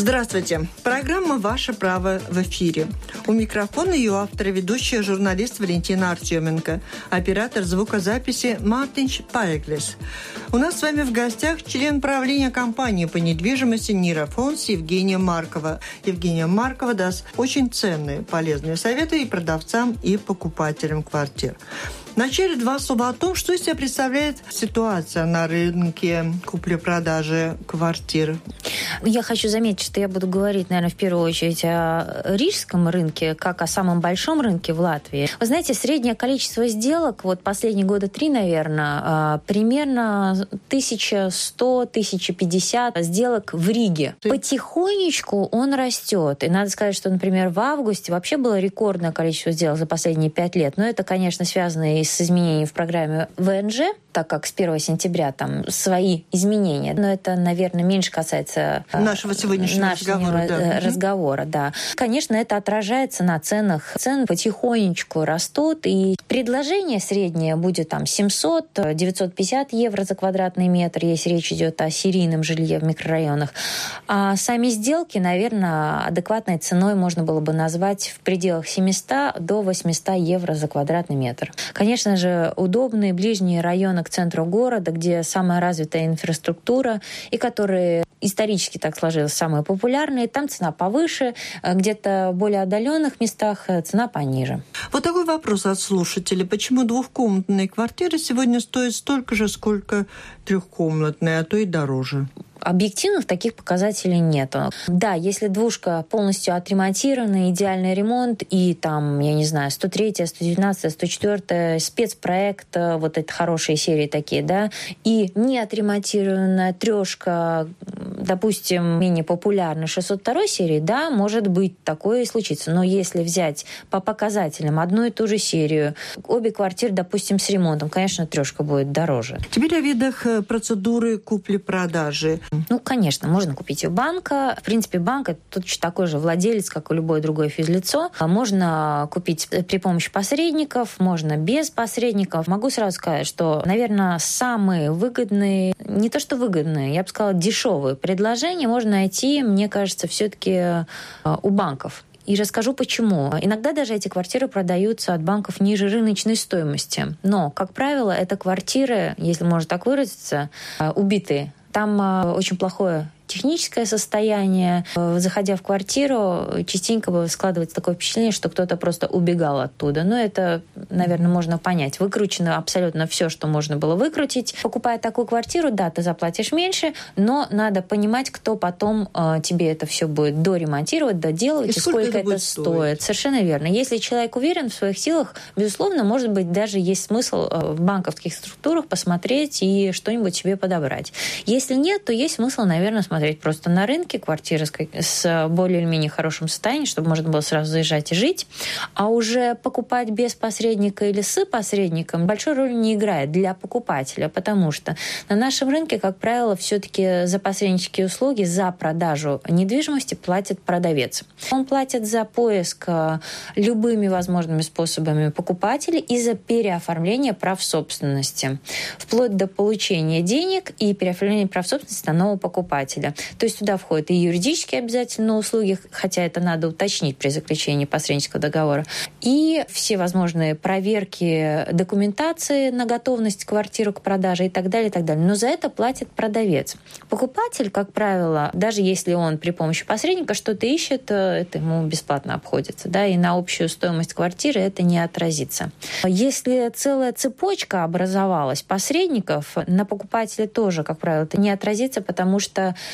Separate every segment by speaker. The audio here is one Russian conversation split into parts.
Speaker 1: Здравствуйте. Программа «Ваше право» в эфире. У микрофона ее автор и ведущая журналист Валентина Артеменко, оператор звукозаписи Мартинч Пайглес. У нас с вами в гостях член правления компании по недвижимости Нира Фонс Евгения Маркова. Евгения Маркова даст очень ценные, полезные советы и продавцам, и покупателям квартир. Вначале два слова о том, что из себя представляет ситуация на рынке купли-продажи квартир.
Speaker 2: Я хочу заметить, что я буду говорить, наверное, в первую очередь о рижском рынке, как о самом большом рынке в Латвии. Вы знаете, среднее количество сделок, вот последние года три, наверное, а, примерно 1100-1050 сделок в Риге. Потихонечку он растет. И надо сказать, что, например, в августе вообще было рекордное количество сделок за последние пять лет. Но это, конечно, связано и с изменениями в программе ВНЖ, так как с 1 сентября там свои изменения. Но это, наверное, меньше касается
Speaker 1: э, нашего сегодняшнего нашего разговора. Да.
Speaker 2: Э, разговора да. Конечно, это отражается на ценах. Цены потихонечку растут, и предложение среднее будет там 700-950 евро за квадратный метр, если речь идет о серийном жилье в микрорайонах. А сами сделки, наверное, адекватной ценой можно было бы назвать в пределах 700 до 800 евро за квадратный метр. Конечно же, удобные ближние районы к центру города, где самая развитая инфраструктура и которые исторически так сложилось, самые популярные, там цена повыше, э, где-то в более отдаленных местах э, цена пониже.
Speaker 1: Вот такой вопрос от слушателей. Почему двухкомнатные квартиры сегодня стоят столько же, сколько трехкомнатные, а то и дороже?
Speaker 2: Объективных таких показателей нет. Да, если двушка полностью отремонтирована, идеальный ремонт, и там, я не знаю, 103, 119, 104 спецпроект, вот эти хорошие серии такие, да, и не отремонтированная трешка, допустим, менее популярной 602 серии, да, может быть, такое и случится. Но если взять по показателям одну и ту же серию, обе квартиры, допустим, с ремонтом, конечно, трешка будет дороже.
Speaker 1: Теперь о видах э, процедуры купли-продажи.
Speaker 2: Ну, конечно, можно купить у банка. В принципе, банк это точно такой же владелец, как и любое другое физлицо. А можно купить при помощи посредников, можно без посредников. Могу сразу сказать, что, наверное, самые выгодные, не то что выгодные, я бы сказала, дешевые предложения можно найти, мне кажется, все-таки а, у банков. И расскажу почему. Иногда даже эти квартиры продаются от банков ниже рыночной стоимости. Но, как правило, это квартиры, если можно так выразиться, а, убитые там а, очень плохое техническое состояние. Э, заходя в квартиру, частенько складывается такое впечатление, что кто-то просто убегал оттуда. Но это, наверное, можно понять. Выкручено абсолютно все, что можно было выкрутить. Покупая такую квартиру, да, ты заплатишь меньше, но надо понимать, кто потом э, тебе это все будет доремонтировать, доделывать, и, и сколько, сколько это, это стоит. стоит. Совершенно верно. Если человек уверен в своих силах, безусловно, может быть, даже есть смысл э, в банковских структурах посмотреть и что-нибудь себе подобрать. Если нет, то есть смысл, наверное, смотреть смотреть просто на рынке квартиры с, с более или менее хорошим состоянием, чтобы можно было сразу заезжать и жить. А уже покупать без посредника или с посредником большой роли не играет для покупателя, потому что на нашем рынке, как правило, все-таки за посреднические услуги, за продажу недвижимости платит продавец. Он платит за поиск э, любыми возможными способами покупателя и за переоформление прав собственности, вплоть до получения денег и переоформления прав собственности на нового покупателя. То есть туда входят и юридические обязательные услуги, хотя это надо уточнить при заключении посреднического договора, и все возможные проверки документации на готовность квартиры к продаже и так далее, и так далее. Но за это платит продавец. Покупатель, как правило, даже если он при помощи посредника что-то ищет, э, это ему бесплатно обходится, да, и на общую стоимость квартиры это не отразится. Если целая цепочка образовалась посредников, на покупателя тоже, как правило, это не отразится, потому что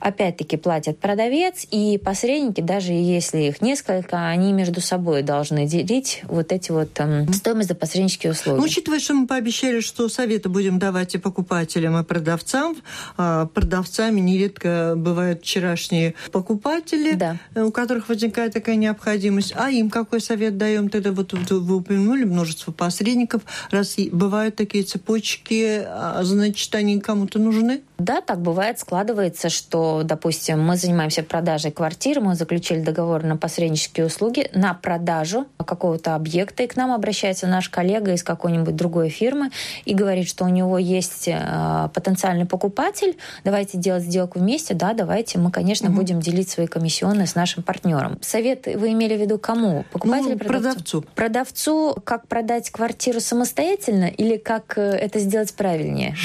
Speaker 2: опять-таки платят продавец и посредники, даже если их несколько, они между собой должны делить вот эти вот эм, стоимость за посреднические услуги.
Speaker 1: Ну, учитывая, что мы пообещали, что советы будем давать и покупателям, и продавцам, а продавцами нередко бывают вчерашние покупатели, да. у которых возникает такая необходимость. А им какой совет даем? Тогда вот вы упомянули множество посредников. Раз бывают такие цепочки, а, значит, они кому-то нужны?
Speaker 2: Да, так бывает, складывается, что что, допустим, мы занимаемся продажей квартир, мы заключили договор на посреднические услуги, на продажу какого-то объекта, и к нам обращается наш коллега из какой-нибудь другой фирмы и говорит, что у него есть э, потенциальный покупатель, давайте делать сделку вместе, да, давайте мы, конечно, угу. будем делить свои комиссионные с нашим партнером. Совет вы имели в виду кому?
Speaker 1: Покупателю, ну, продавцу?
Speaker 2: Продавцу, как продать квартиру самостоятельно или как э, это сделать правильнее?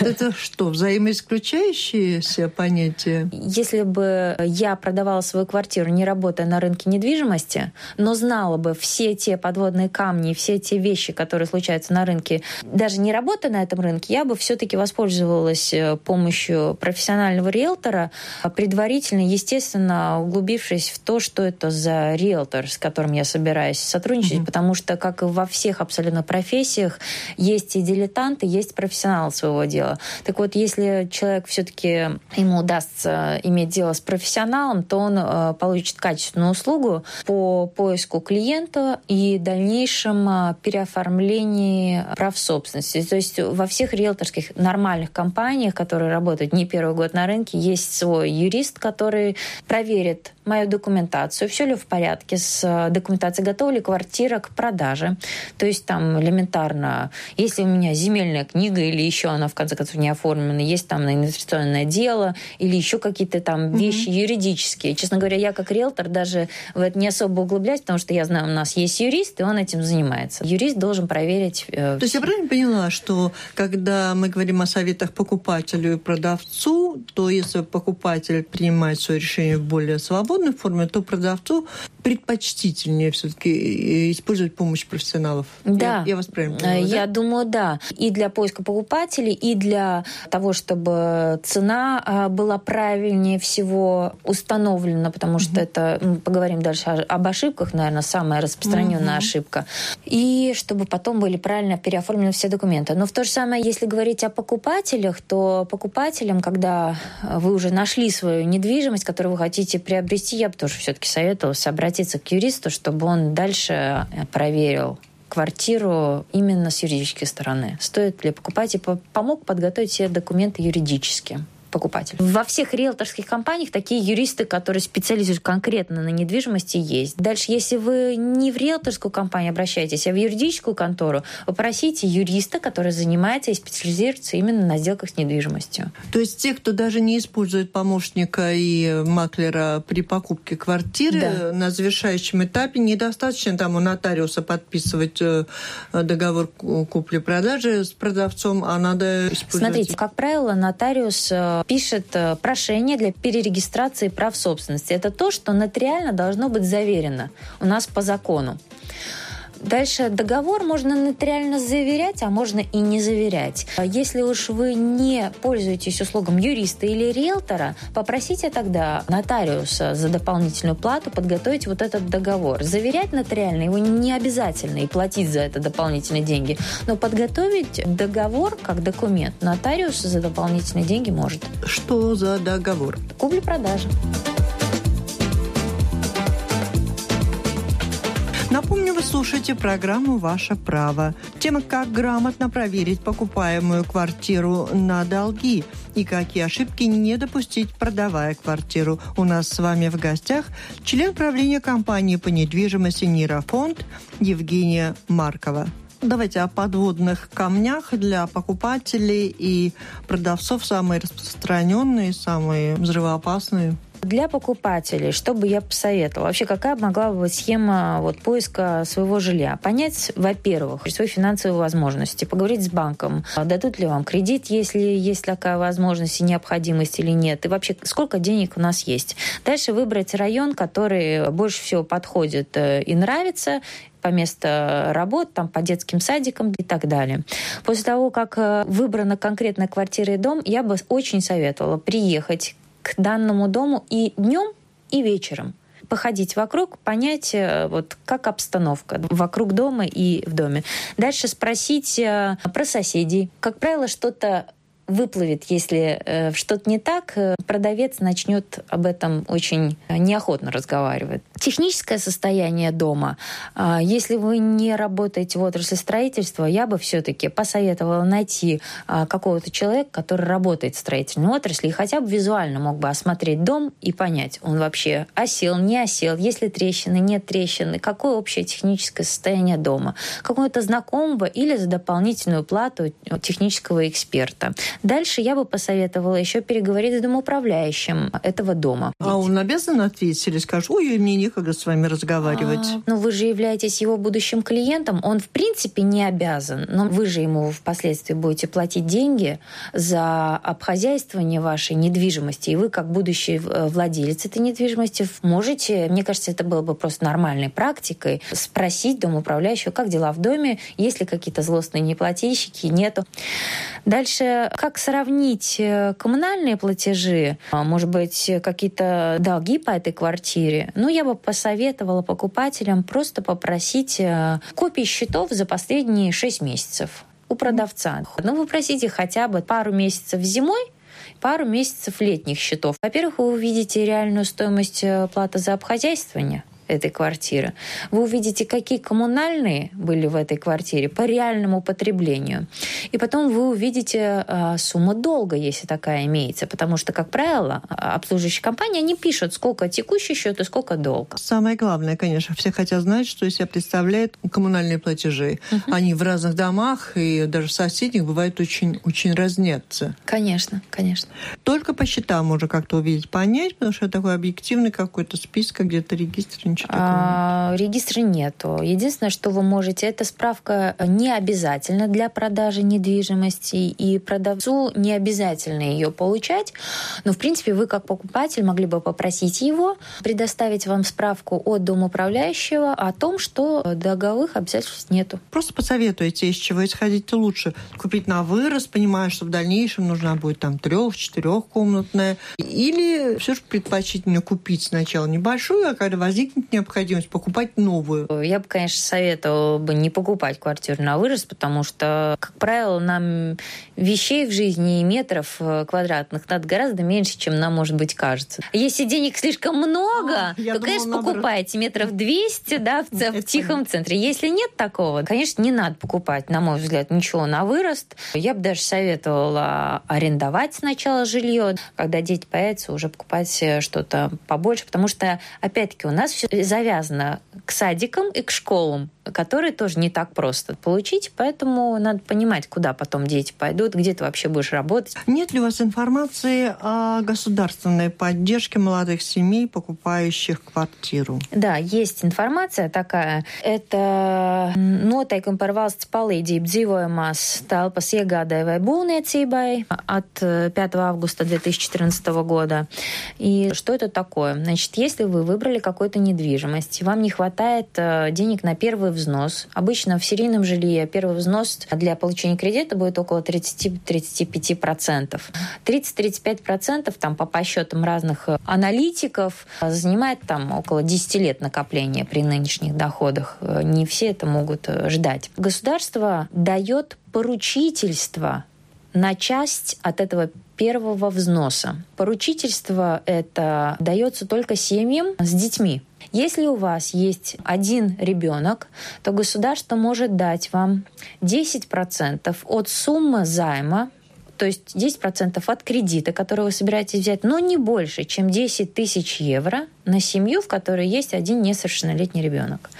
Speaker 1: Это что, взаимоисключающиеся понятия?
Speaker 2: Если бы я продавала свою квартиру, не работая на рынке недвижимости, но знала бы все те подводные камни, все те вещи, которые случаются на рынке, даже не работая на этом рынке, я бы все-таки воспользовалась э, помощью профессионального риэлтора, предварительно, естественно, углубившись в то, что это за риэлтор, с которым я собираюсь сотрудничать, mm-hmm. потому что, как и во всех абсолютно профессиях, есть и дилетанты, есть профессионалы своего дела. Так вот, если человек все-таки ему удастся иметь дело с профессионалом, то он э, получит качественную услугу по поиску клиента и дальнейшем э, переоформлении прав собственности. То есть во всех риэлторских нормальных компаниях, которые работают не первый год на рынке, есть свой юрист, который проверит мою документацию, все ли в порядке с э, документацией, готова ли квартира к продаже. То есть там элементарно, если у меня земельная книга или еще она в конце концов не оформлена, есть там инвестиционное дело или еще какие-то там вещи mm-hmm. юридические. Честно говоря, я как риэлтор даже в это не особо углубляюсь, потому что я знаю, у нас есть юрист, и он этим занимается. Юрист должен проверить.
Speaker 1: Э, То есть я правильно поняла, что когда мы говорим о советах покупателю и продавцу, то если покупатель принимает свое решение более свободной форме, то продавцу предпочтительнее все-таки э, использовать помощь профессионалов.
Speaker 2: Да.
Speaker 1: Я, я вас правильно поняла,
Speaker 2: Я
Speaker 1: да?
Speaker 2: думаю, да. И для поиска покупателей, и для того, чтобы цена а, была правильнее всего установлена, потому что угу. это, мы поговорим дальше об ошибках, наверное, самая распространенная угу. ошибка. И чтобы потом были правильно переоформлены все документы. Но в то же самое, если говорить о покупателях, то покупателям, когда вы уже нашли свою недвижимость, которую вы хотите приобрести, я бы тоже все-таки советовала обратиться к юристу, чтобы он дальше э, проверил квартиру именно с юридической стороны. Стоит ли покупать и помог подготовить все документы юридически покупатель. Во всех риэлторских компаниях такие юристы, которые специализируются конкретно на недвижимости, есть. Дальше, если вы не в риэлторскую компанию обращаетесь, а в юридическую контору, попросите юриста, который занимается и специализируется именно на сделках с недвижимостью.
Speaker 1: То есть те, кто даже не использует помощника и маклера при покупке квартиры, да. на завершающем этапе недостаточно там у нотариуса подписывать э, договор купли-продажи с продавцом, а надо использовать...
Speaker 2: Смотрите, как правило, нотариус э, пишет э, прошение для перерегистрации прав собственности. Это то, что нотариально должно быть заверено у нас по закону. Дальше договор можно нотариально заверять, а можно и не заверять. Если уж вы не пользуетесь услугом юриста или риэлтора, попросите тогда нотариуса за дополнительную плату подготовить вот этот договор. Заверять нотариально его не обязательно и платить за это дополнительные деньги, но подготовить договор как документ нотариус за дополнительные деньги может.
Speaker 1: Что за договор?
Speaker 2: Купли-продажи.
Speaker 1: Напомню, вы слушаете программу «Ваше право». Тема «Как грамотно проверить покупаемую квартиру на долги» и какие ошибки не допустить, продавая квартиру. У нас с вами в гостях член правления компании по недвижимости «Нирафонд» Евгения Маркова. Давайте о подводных камнях для покупателей и продавцов самые распространенные, самые взрывоопасные.
Speaker 2: Для покупателей, что бы я посоветовала? Вообще, какая могла бы быть схема вот, поиска своего жилья? Понять, во-первых, свои финансовые возможности, поговорить с банком, дадут ли вам кредит, если есть такая возможность и необходимость или нет, и вообще, сколько денег у нас есть. Дальше выбрать район, который больше всего подходит э, и нравится, по месту работы, там, по детским садикам и так далее. После того, как э, выбрана конкретная квартира и дом, я бы очень советовала приехать к данному дому и днем, и вечером походить вокруг, понять, э, вот как обстановка вокруг дома и в доме. Дальше спросить э, про соседей. Как правило, что-то выплывет, если э, что-то не так, э, продавец начнет об этом очень неохотно разговаривать. Техническое состояние дома. Э, если вы не работаете в отрасли строительства, я бы все-таки посоветовала найти э, какого-то человека, который работает в строительной отрасли и хотя бы визуально мог бы осмотреть дом и понять, он вообще осел, не осел, есть ли трещины, нет трещины, какое общее техническое состояние дома, какого-то знакомого или за дополнительную плату технического эксперта. Дальше я бы посоветовала еще переговорить с домоуправляющим этого дома.
Speaker 1: А он обязан ответить или скажет, ой, мне некогда с вами разговаривать? А,
Speaker 2: ну, вы же являетесь его будущим клиентом. Он, в принципе, не обязан. Но вы же ему впоследствии будете платить деньги за обхозяйствование вашей недвижимости. И вы, как будущий э, владелец этой недвижимости, можете, мне кажется, это было бы просто нормальной практикой, спросить домоуправляющего, как дела в доме, есть ли какие-то злостные неплательщики, нету. Дальше, как сравнить э, коммунальные платежи, а, может быть, какие-то долги по этой квартире? Ну, я бы посоветовала покупателям просто попросить э, копии счетов за последние 6 месяцев у продавца. Ну, вы просите хотя бы пару месяцев зимой, пару месяцев летних счетов. Во-первых, вы увидите реальную стоимость э, платы за обхозяйствование этой квартиры. Вы увидите, какие коммунальные были в этой квартире по реальному потреблению. И потом вы увидите э, сумму долга, если такая имеется. Потому что, как правило, обслуживающие компании, они пишут, сколько текущий счет и сколько долг.
Speaker 1: Самое главное, конечно, все хотят знать, что из себя представляют коммунальные платежи. Угу. Они в разных домах и даже в соседних бывают очень, очень разнятся.
Speaker 2: Конечно, конечно.
Speaker 1: Только по счетам можно как-то увидеть, понять, потому что такой объективный какой-то список, где-то регистр, ничего такого?
Speaker 2: А, регистра нету. Единственное, что вы можете, это справка не обязательно для продажи недвижимости, и продавцу не обязательно ее получать. Но, в принципе, вы как покупатель могли бы попросить его предоставить вам справку от домоуправляющего о том, что договых обязательств нету.
Speaker 1: Просто посоветуйте, из чего исходить лучше. Купить на вырос, понимая, что в дальнейшем нужна будет там трех, четырехкомнатная. Или все же предпочтительно купить сначала небольшую, а когда возникнет необходимость покупать новую?
Speaker 2: Я бы, конечно, советовала бы не покупать квартиру на вырост, потому что, как правило, нам вещей в жизни и метров э, квадратных надо гораздо меньше, чем нам, может быть, кажется. Если денег слишком много, а, то, думала, конечно, покупайте метров 200 да, в, в тихом центре. Если нет такого, конечно, не надо покупать, на мой взгляд, ничего на вырост. Я бы даже советовала арендовать сначала жилье, когда дети появятся, уже покупать что-то побольше, потому что, опять-таки, у нас все завязано к садикам и к школам которые тоже не так просто получить, поэтому надо понимать, куда потом дети пойдут, где ты вообще будешь работать.
Speaker 1: Нет ли у вас информации о государственной поддержке молодых семей, покупающих квартиру?
Speaker 2: Да, есть информация такая. Это noteikumi par valsts palīdzību dzīvojamās telpas iegādai vai būvniecībai от 5 августа 2014 года. И что это такое? Значит, если вы выбрали какую-то недвижимость, вам не хватает э, денег на первый взнос. Обычно в серийном жилье первый взнос для получения кредита будет около 30-35%. 30-35% там по подсчетам разных э, аналитиков занимает там около 10 лет накопления при нынешних доходах. Э, не все это могут э, ждать. Государство дает поручительство на часть от этого первого взноса. Поручительство это дается только семьям с детьми. Если у вас есть один ребенок, то государство может дать вам 10% от суммы займа, то есть 10% от кредита, который вы собираетесь взять, но не больше, чем 10 тысяч евро на семью, в которой есть один несовершеннолетний ребенок.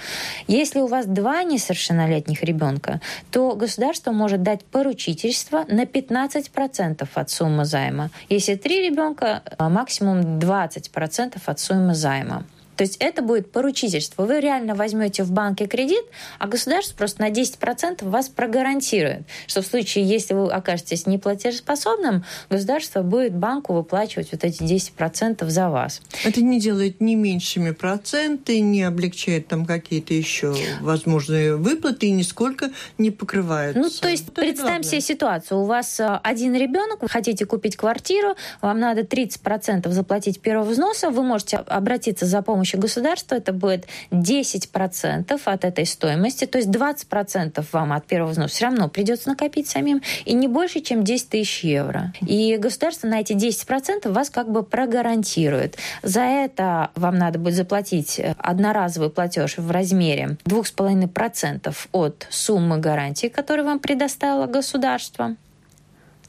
Speaker 2: Если у вас два несовершеннолетних ребенка, то государство может дать поручительство на 15% от суммы займа. Если три ребенка, максимум 20% от суммы займа. То есть это будет поручительство. Вы реально возьмете в банке кредит, а государство просто на 10% вас прогарантирует, что в случае, если вы окажетесь неплатежеспособным, государство будет банку выплачивать вот эти 10% за вас.
Speaker 1: Это не делает ни меньшими проценты, не облегчает там какие-то еще возможные выплаты и нисколько не покрывает.
Speaker 2: Ну, то есть вот представим себе ситуацию. У вас э, один ребенок, вы хотите купить квартиру, вам надо 30% заплатить первого взноса, вы можете обратиться за помощью помощью государства, это будет 10% от этой стоимости, то есть 20% вам от первого взноса все равно придется накопить самим, и не больше, чем 10 тысяч евро. И государство на эти 10% вас как бы прогарантирует. За это вам надо будет заплатить одноразовый платеж в размере 2,5% от суммы гарантии, которую вам предоставило государство.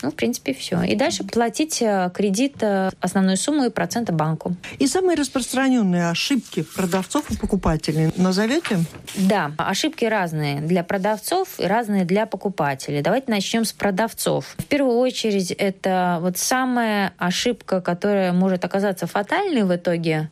Speaker 2: Ну, в принципе, все. И дальше платить э, кредит, э, основную сумму и проценты банку.
Speaker 1: И самые распространенные ошибки продавцов и покупателей назовете?
Speaker 2: Да, ошибки разные для продавцов и разные для покупателей. Давайте начнем с продавцов. В первую очередь, это вот самая ошибка, которая может оказаться фатальной в итоге,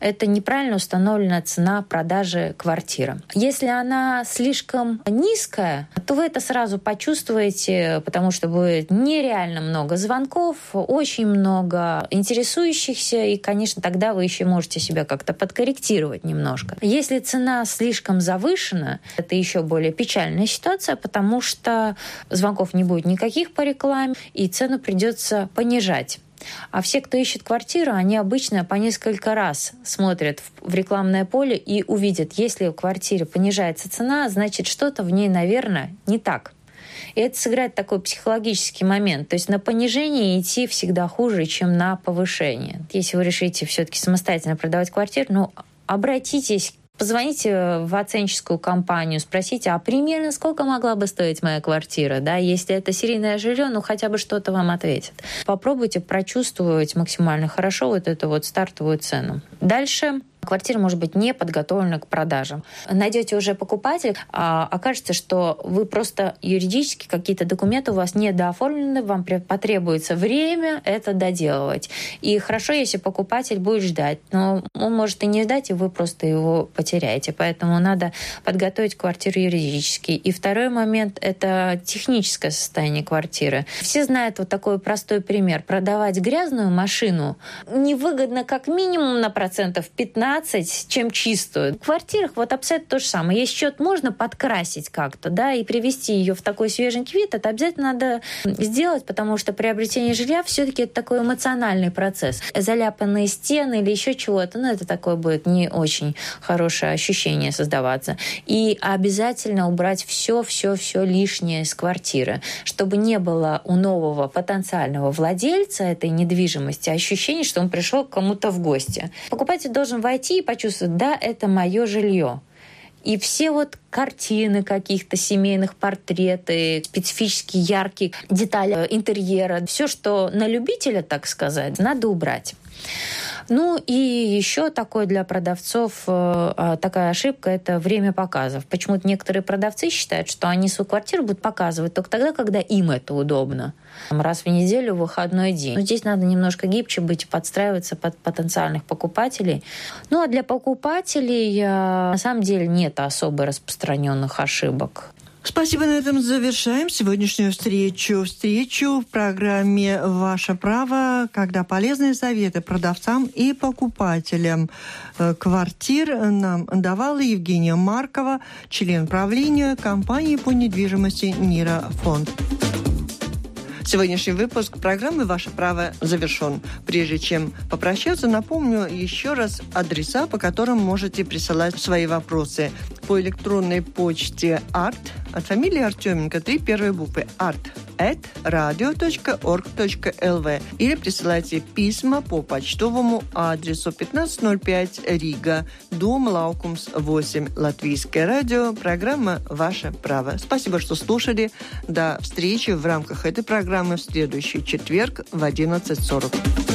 Speaker 2: это неправильно установленная цена продажи квартиры. Если она слишком низкая, то вы это сразу почувствуете, потому что будет не нереально много звонков, очень много интересующихся, и, конечно, тогда вы еще можете себя как-то подкорректировать немножко. Если цена слишком завышена, это еще более печальная ситуация, потому что звонков не будет никаких по рекламе, и цену придется понижать. А все, кто ищет квартиру, они обычно по несколько раз смотрят в рекламное поле и увидят, если в квартире понижается цена, значит что-то в ней, наверное, не так. И это сыграет такой психологический момент. То есть на понижение идти всегда хуже, чем на повышение. Если вы решите все-таки самостоятельно продавать квартиру, ну, обратитесь Позвоните в оценческую компанию, спросите, а примерно сколько могла бы стоить моя квартира, да, если это серийное жилье, ну хотя бы что-то вам ответит. Попробуйте прочувствовать максимально хорошо вот эту вот стартовую цену. Дальше квартира может быть не подготовлена к продажам. Найдете уже покупатель, а окажется, что вы просто юридически какие-то документы у вас недооформлены, вам потребуется время это доделывать. И хорошо, если покупатель будет ждать, но он может и не ждать, и вы просто его потеряете. Поэтому надо подготовить квартиру юридически. И второй момент — это техническое состояние квартиры. Все знают вот такой простой пример. Продавать грязную машину невыгодно как минимум на процентов 15 15, чем чистую. В квартирах вот абсолютно то же самое. Если счет можно подкрасить как-то, да, и привести ее в такой свеженький вид, это обязательно надо сделать, потому что приобретение жилья все-таки это такой эмоциональный процесс. Заляпанные стены или еще чего-то, ну, это такое будет не очень хорошее ощущение создаваться. И обязательно убрать все, все, все лишнее из квартиры, чтобы не было у нового потенциального владельца этой недвижимости ощущения, что он пришел к кому-то в гости. Покупатель должен войти пойти и почувствовать, да, это мое жилье. И все вот картины каких-то семейных, портреты, специфические яркие детали интерьера, все, что на любителя, так сказать, надо убрать. Ну и еще такой для продавцов э, а, такая ошибка – это время показов. Почему-то некоторые продавцы считают, что они свою квартиру будут показывать только тогда, когда им это удобно. Раз в неделю выходной день. Но здесь надо немножко гибче быть, подстраиваться под потенциальных покупателей. Ну а для покупателей э, на самом деле нет особо распространенных ошибок.
Speaker 1: Спасибо, на этом завершаем сегодняшнюю встречу. Встречу в программе «Ваше право», когда полезные советы продавцам и покупателям э, квартир нам давала Евгения Маркова, член правления компании по недвижимости «Нира Фонд». Сегодняшний выпуск программы «Ваше право» завершен. Прежде чем попрощаться, напомню еще раз адреса, по которым можете присылать свои вопросы. По электронной почте art от фамилии Артеменко три первые буквы art at radio.org.lv или присылайте письма по почтовому адресу 1505 Рига, дом Лаукумс 8, Латвийское радио, программа «Ваше право». Спасибо, что слушали. До встречи в рамках этой программы в следующий четверг в 11.40.